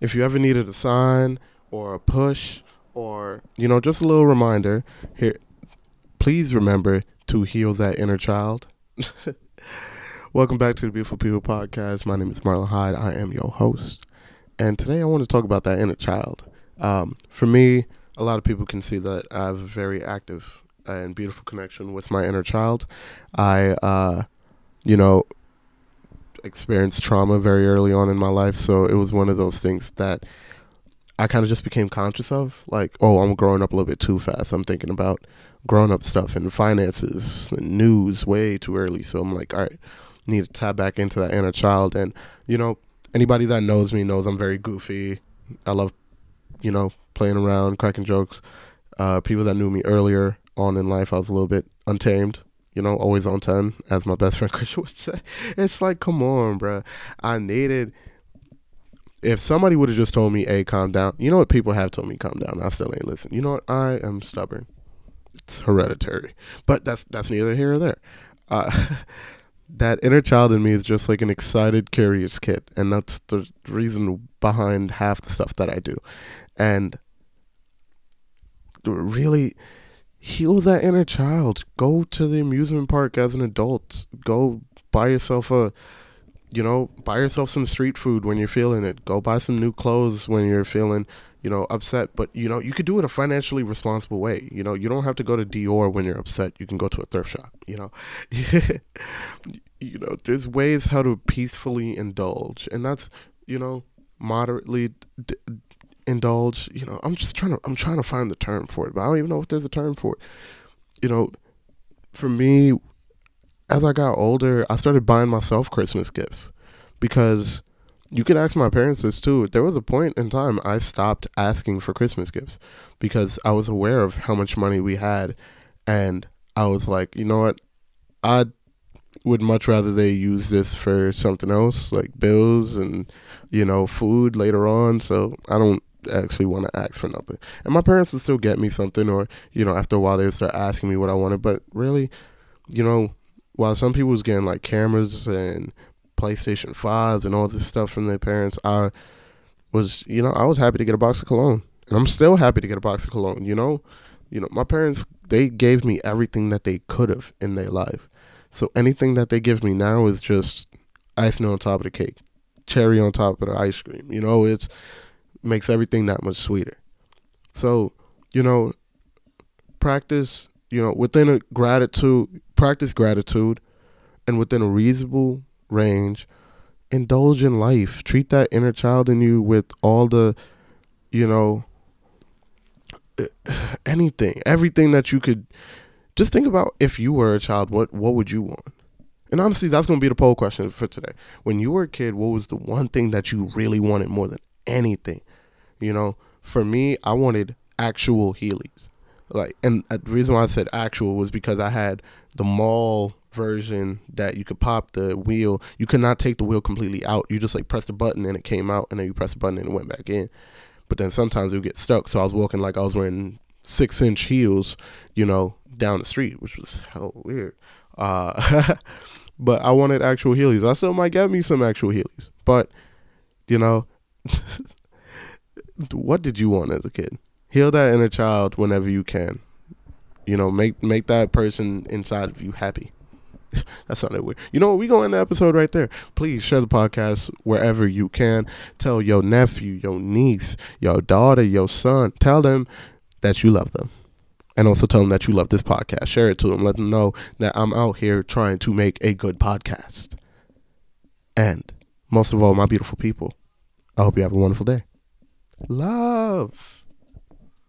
if you ever needed a sign or a push or you know just a little reminder here please remember to heal that inner child. Welcome back to the beautiful people podcast. My name is marlon hyde. I am your host. And today i want to talk about that inner child. Um, for me a lot of people can see that i have a very active and beautiful connection with my inner child. I uh, you know experienced trauma very early on in my life so it was one of those things that I kind of just became conscious of. Like, oh, I'm growing up a little bit too fast. I'm thinking about grown up stuff and finances and news way too early. So I'm like, all right, need to tap back into that inner child. And, you know, anybody that knows me knows I'm very goofy. I love, you know, playing around, cracking jokes. Uh, people that knew me earlier on in life, I was a little bit untamed, you know, always on 10, as my best friend Christian would say. It's like, come on, bro. I needed if somebody would have just told me, "Hey, calm down," you know what people have told me, "Calm down." I still ain't listen. You know what? I am stubborn. It's hereditary, but that's that's neither here or there. Uh, that inner child in me is just like an excited, curious kid, and that's the reason behind half the stuff that I do, and really heal that inner child. Go to the amusement park as an adult. Go buy yourself a you know, buy yourself some street food when you're feeling it. Go buy some new clothes when you're feeling, you know, upset. But you know, you could do it a financially responsible way. You know, you don't have to go to Dior when you're upset. You can go to a thrift shop. You know, you know, there's ways how to peacefully indulge, and that's you know, moderately d- indulge. You know, I'm just trying to I'm trying to find the term for it, but I don't even know if there's a term for it. You know, for me, as I got older, I started buying myself Christmas gifts because you could ask my parents this too. There was a point in time I stopped asking for Christmas gifts because I was aware of how much money we had and I was like, you know what? I would much rather they use this for something else like bills and you know food later on so I don't actually want to ask for nothing. And my parents would still get me something or you know after a while they would start asking me what I wanted, but really, you know, while some people was getting like cameras and PlayStation 5s and all this stuff from their parents, I was, you know, I was happy to get a box of cologne. And I'm still happy to get a box of cologne, you know? You know, my parents, they gave me everything that they could have in their life. So anything that they give me now is just icing on top of the cake, cherry on top of the ice cream. You know, it's makes everything that much sweeter. So, you know, practice you know, within a gratitude, practice gratitude, and within a reasonable range, indulge in life. Treat that inner child in you with all the, you know, anything, everything that you could. Just think about if you were a child, what what would you want? And honestly, that's going to be the poll question for today. When you were a kid, what was the one thing that you really wanted more than anything? You know, for me, I wanted actual Heelys like and the reason why I said actual was because I had the mall version that you could pop the wheel. You could not take the wheel completely out. You just like press the button and it came out, and then you press the button and it went back in. But then sometimes it would get stuck, so I was walking like I was wearing six inch heels, you know, down the street, which was hell weird. Uh, but I wanted actual Heelys. I still might get me some actual Heelys, but you know, what did you want as a kid? heal that inner child whenever you can. You know, make make that person inside of you happy. that sounded weird. You know what? We in the episode right there. Please share the podcast wherever you can. Tell your nephew, your niece, your daughter, your son. Tell them that you love them. And also tell them that you love this podcast. Share it to them. Let them know that I'm out here trying to make a good podcast. And most of all, my beautiful people, I hope you have a wonderful day. Love.